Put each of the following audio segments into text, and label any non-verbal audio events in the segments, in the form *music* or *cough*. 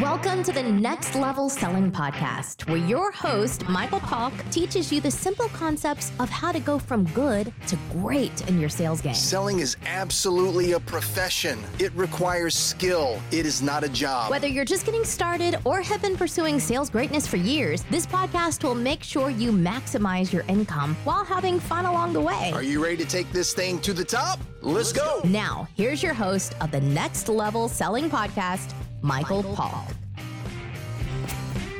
Welcome to the Next Level Selling Podcast, where your host, Michael Palk, teaches you the simple concepts of how to go from good to great in your sales game. Selling is absolutely a profession. It requires skill. It is not a job. Whether you're just getting started or have been pursuing sales greatness for years, this podcast will make sure you maximize your income while having fun along the way. Are you ready to take this thing to the top? Let's, go. Now, here's your host of the Next Level Selling Podcast, Michael, Paul.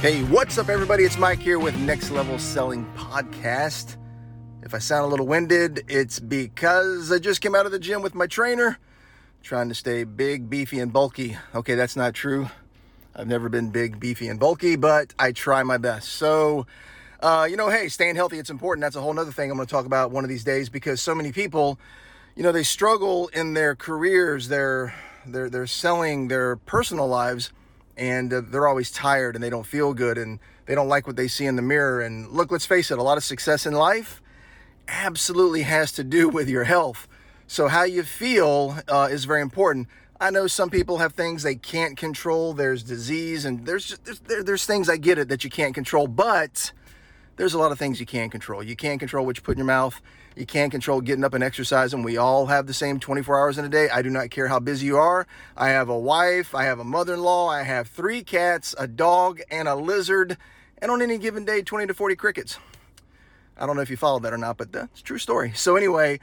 Hey, what's up, everybody? It's Mike here with Next Level Selling Podcast. If I sound a little winded, it's because I just came out of the gym with my trainer, trying to stay big, beefy, and bulky. Okay, that's not true. I've never been big, beefy, and bulky, but I try my best. So, uh, you know, hey, staying healthy, it's important. That's a whole other thing I'm going to talk about one of these days because so many people, you know, they struggle in their careers, their they're they're selling their personal lives and uh, they're always tired and they don't feel good and they don't like what they see in the mirror and look let's face it a lot of success in life absolutely has to do with your health. So how you feel uh, is very important. I know some people have things they can't control. There's disease and there's just there's, there's things i get it that you can't control but there's a lot of things you can't control you can't control what you put in your mouth you can't control getting up and exercising. We all have the same 24 hours in a day. I do not care how busy you are. I have a wife, I have a mother in law, I have three cats, a dog, and a lizard, and on any given day, 20 to 40 crickets. I don't know if you followed that or not, but that's true story. So, anyway,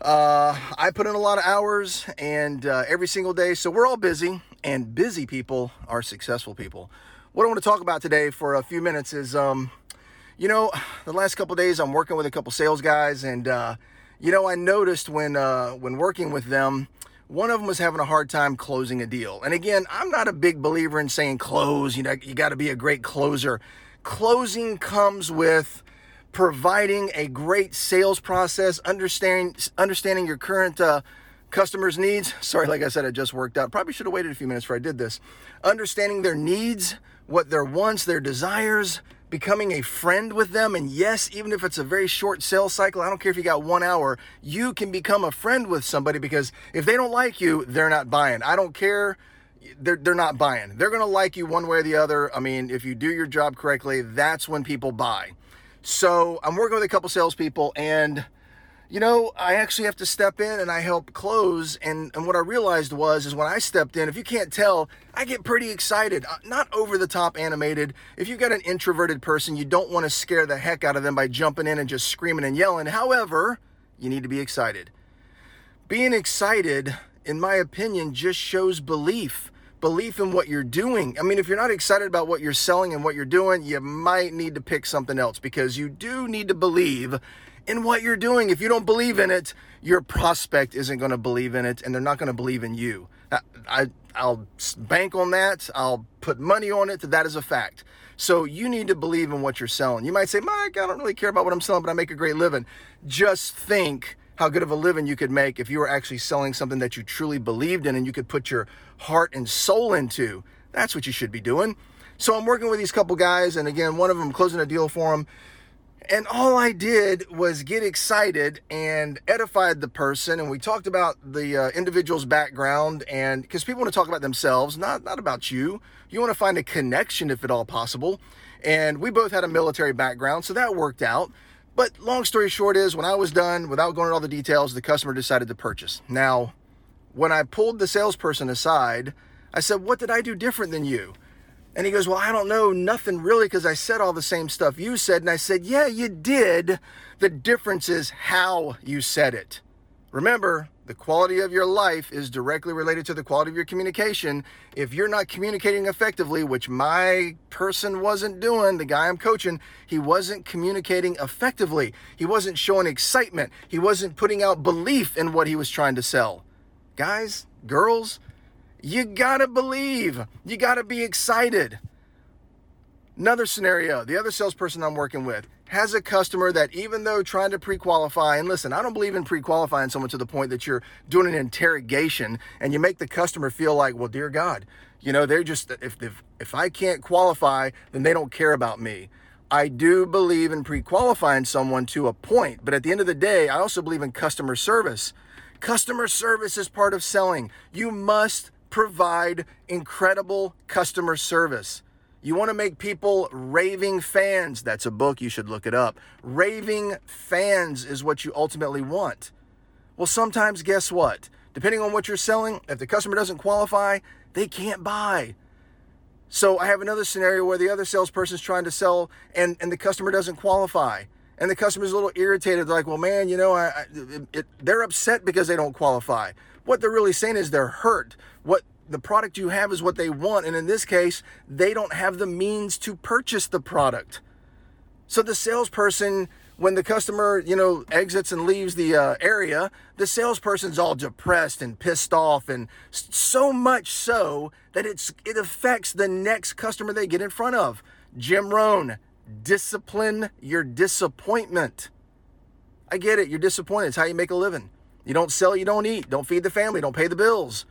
uh, I put in a lot of hours and uh, every single day. So, we're all busy, and busy people are successful people. What I want to talk about today for a few minutes is um, you know, *sighs* the last couple days I'm working with a couple sales guys, and uh, you know, I noticed when uh, when working with them, one of them was having a hard time closing a deal. And again, I'm not a big believer in saying close. You know, you got to be a great closer. Closing comes with providing a great sales process, understanding understanding your current uh, customers' needs. *laughs* Sorry, like I said, I just worked out. Probably should have waited a few minutes before I did this. Understanding their needs, what their wants, their desires, becoming a friend with them. And yes, even if it's a very short sales cycle, I don't care if you got one hour, you can become a friend with somebody because if they don't like you, they're not buying. I don't care. They're, they're not buying. They're going to like you one way or the other. I mean, if you do your job correctly, that's when people buy. So I'm working with a couple salespeople and you know, I actually have to step in and I help close. And, and what I realized was, is when I stepped in, if you can't tell, I get pretty excited, uh, not over the top animated. If you've got an introverted person, you don't want to scare the heck out of them by jumping in and just screaming and yelling. However, you need to be excited. Being excited, in my opinion, just shows belief belief in what you're doing. I mean, if you're not excited about what you're selling and what you're doing, you might need to pick something else because you do need to believe in what you're doing. If you don't believe in it, your prospect isn't going to believe in it and they're not going to believe in you. I, I, will bank on that. I'll put money on it that that is a fact. So you need to believe in what you're selling. You might say, Mike, I don't really care about what I'm selling, but I make a great living. Just think how good of a living you could make if you were actually selling something that you truly believed in and you could put your heart and soul into. That's what you should be doing. So I'm working with these couple guys, and again, one of them closing a deal for them. And all I did was get excited and edified the person. And we talked about the uh, individual's background. And because people want to talk about themselves, not, not about you. You want to find a connection if at all possible. And we both had a military background, so that worked out. But long story short is when I was done, without going into all the details, the customer decided to purchase. Now, when I pulled the salesperson aside, I said, What did I do different than you? And he goes, Well, I don't know, nothing really, because I said all the same stuff you said. And I said, Yeah, you did. The difference is how you said it. Remember, the quality of your life is directly related to the quality of your communication. If you're not communicating effectively, which my person wasn't doing, the guy I'm coaching, he wasn't communicating effectively. He wasn't showing excitement. He wasn't putting out belief in what he was trying to sell. Guys, girls, you gotta believe. You gotta be excited. Another scenario the other salesperson I'm working with has a customer that, even though trying to pre qualify, and listen, I don't believe in pre qualifying someone to the point that you're doing an interrogation and you make the customer feel like, well, dear God, you know, they're just, if, if, if I can't qualify, then they don't care about me. I do believe in pre qualifying someone to a point, but at the end of the day, I also believe in customer service. Customer service is part of selling. You must provide incredible customer service. You want to make people raving fans. That's a book, you should look it up. Raving fans is what you ultimately want. Well, sometimes, guess what? Depending on what you're selling, if the customer doesn't qualify, they can't buy. So I have another scenario where the other salesperson's trying to sell and, and the customer doesn't qualify. And the customer's a little irritated, They're like, well, man, you know, I, I it, they're upset because they don't qualify. What they're really saying is they're hurt. What the product you have is what they want. And in this case, they don't have the means to purchase the product. So the salesperson, when the customer, you know, exits and leaves the uh, area, the salesperson's all depressed and pissed off, and so much so that it's it affects the next customer they get in front of. Jim Rohn, discipline your disappointment. I get it. You're disappointed. It's how you make a living. You don't sell, you don't eat. Don't feed the family. Don't pay the bills.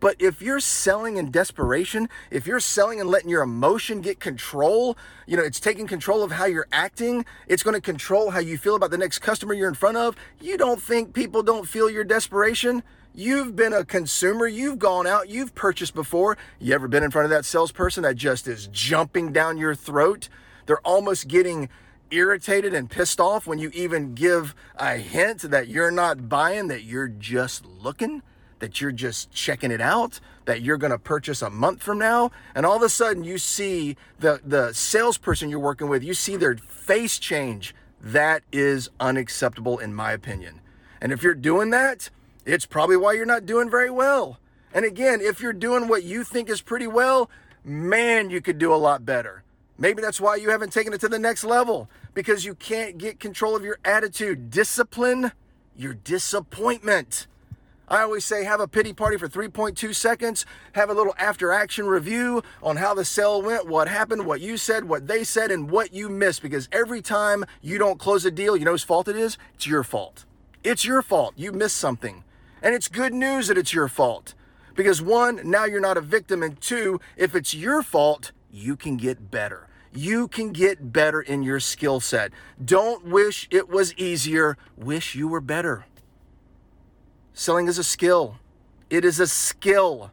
But if you're selling in desperation, if you're selling and letting your emotion get control, you know, it's taking control of how you're acting, it's going to control how you feel about the next customer you're in front of. You don't think people don't feel your desperation? You've been a consumer, you've gone out, you've purchased before. You ever been in front of that salesperson that just is jumping down your throat? They're almost getting irritated and pissed off when you even give a hint that you're not buying, that you're just looking that you're just checking it out, that you're going to purchase a month from now, and all of a sudden you see the the salesperson you're working with, you see their face change. That is unacceptable in my opinion. And if you're doing that, it's probably why you're not doing very well. And again, if you're doing what you think is pretty well, man, you could do a lot better. Maybe that's why you haven't taken it to the next level because you can't get control of your attitude. Discipline your disappointment. I always say have a pity party for 3.2 seconds, have a little after action review on how the sale went, what happened, what you said, what they said, and what you missed. Because every time you don't close a deal, you know whose fault it is? It's your fault. It's your fault. You missed something. And it's good news that it's your fault. Because one, now you're not a victim. And two, if it's your fault, you can get better. You can get better in your skill set. Don't wish it was easier, wish you were better. Selling is a skill. It is a skill.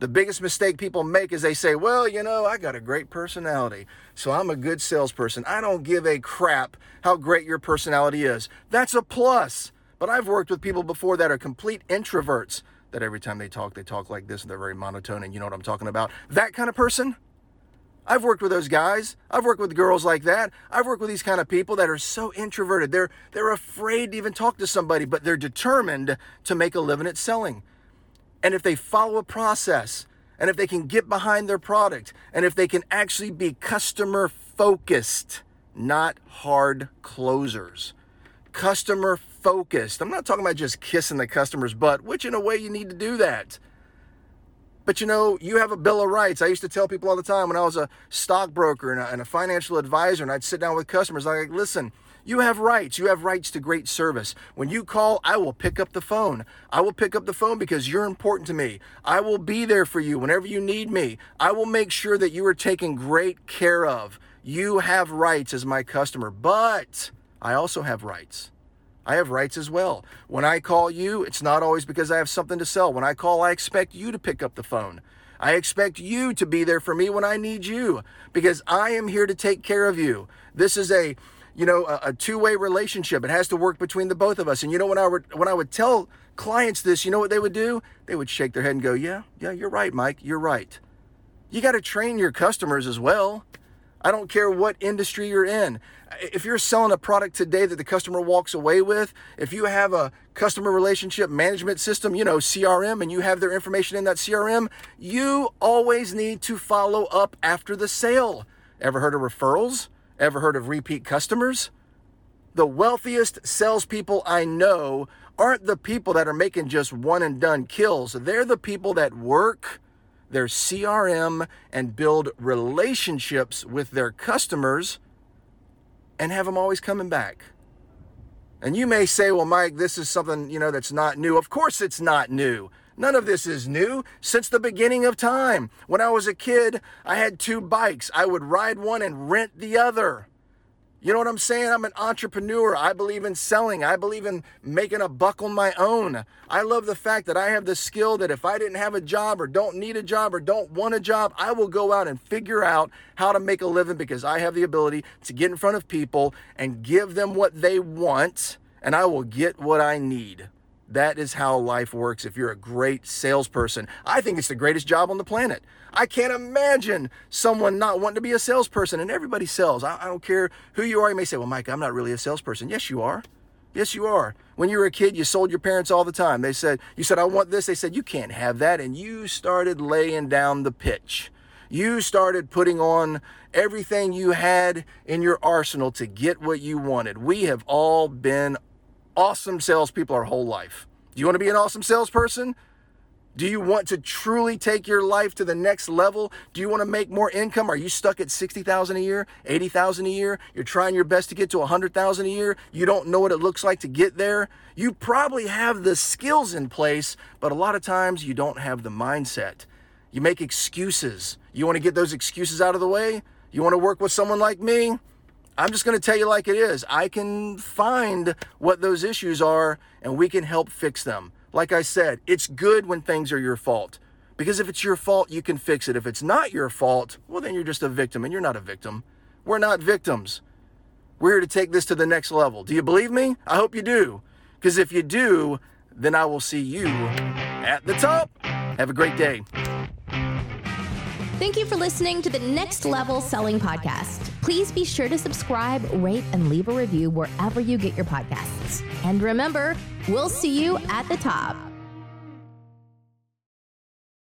The biggest mistake people make is they say, well, you know, I got a great personality, so I'm a good salesperson. I don't give a crap how great your personality is. That's a plus. But I've worked with people before that are complete introverts that every time they talk, they talk like this and they're very monotone and you know what I'm talking about. That kind of person, I've worked with those guys. I've worked with girls like that. I've worked with these kind of people that are so introverted. They're they're afraid to even talk to somebody, but they're determined to make a living at selling. And if they follow a process, and if they can get behind their product, and if they can actually be customer focused, not hard closers. Customer focused. I'm not talking about just kissing the customer's butt, which in a way you need to do that. But you know, you have a Bill of Rights. I used to tell people all the time when I was a stockbroker and a, and a financial advisor, and I'd sit down with customers, I'm like, listen, you have rights. You have rights to great service. When you call, I will pick up the phone. I will pick up the phone because you're important to me. I will be there for you whenever you need me. I will make sure that you are taken great care of. You have rights as my customer, but I also have rights. I have rights as well. When I call you, it's not always because I have something to sell. When I call, I expect you to pick up the phone. I expect you to be there for me when I need you because I am here to take care of you. This is a you know a, a two-way relationship. It has to work between the both of us. And you know when I would when I would tell clients this, you know what they would do? They would shake their head and go, "Yeah, yeah, you're right, Mike. You're right." You got to train your customers as well. I don't care what industry you're in. If you're selling a product today that the customer walks away with, if you have a customer relationship management system, you know, CRM, and you have their information in that CRM, you always need to follow up after the sale. Ever heard of referrals? Ever heard of repeat customers? The wealthiest salespeople I know aren't the people that are making just one and done kills. They're the people that work their CRM and build relationships with their customers and have them always coming back. And you may say, well, Mike, this is something, you know, that's not new. Of course it's not new. None of this is new since the beginning of time. When I was a kid, I had two bikes. I would ride one and rent the other. You know what I'm saying? I'm an entrepreneur. I believe in selling. I believe in making a buck on my own. I love the fact that I have the skill that if I didn't have a job or don't need a job or don't want a job, I will go out and figure out how to make a living because I have the ability to get in front of people and give them what they want and I will get what I need. That is how life works if you're a great salesperson. I think it's the greatest job on the planet. I can't imagine someone not wanting to be a salesperson, and everybody sells. I, I, don't care who you are. You may say, Well, Mike, I'm not really a salesperson. Yes, you are. Yes, you are. When you were a kid, you sold your parents all the time. They said, You said, I want this. They said, You can't have that. And you started laying down the pitch. You started putting on everything you had in your arsenal to get what you wanted. We have all been awesome salespeople our whole life. Do you want to be an awesome salesperson? Do you want to truly take your life to the next level? Do you want to make more income? Are you stuck at 60,000 a year, 80,000 a year? You're trying your best to get to 100,000 a year. You don't know what it looks like to get there. You probably have the skills in place, but a lot of times you don't have the mindset. You make excuses. You want to get those excuses out of the way? You want to work with someone like me? I'm just going to tell you like it is. I can find what those issues are and we can help fix them. Like I said, it's good when things are your fault. Because if it's your fault, you can fix it. If it's not your fault, well, then you're just a victim, and you're not a victim. We're not victims. We're here to take this to the next level. Do you believe me? I hope you do. Because if you do, then I will see you at the top. Have a great day. Thank you for listening to the Next Level Selling Podcast. Please be sure to subscribe, rate, and leave a review wherever you get your podcasts. And remember, we'll see you at the top.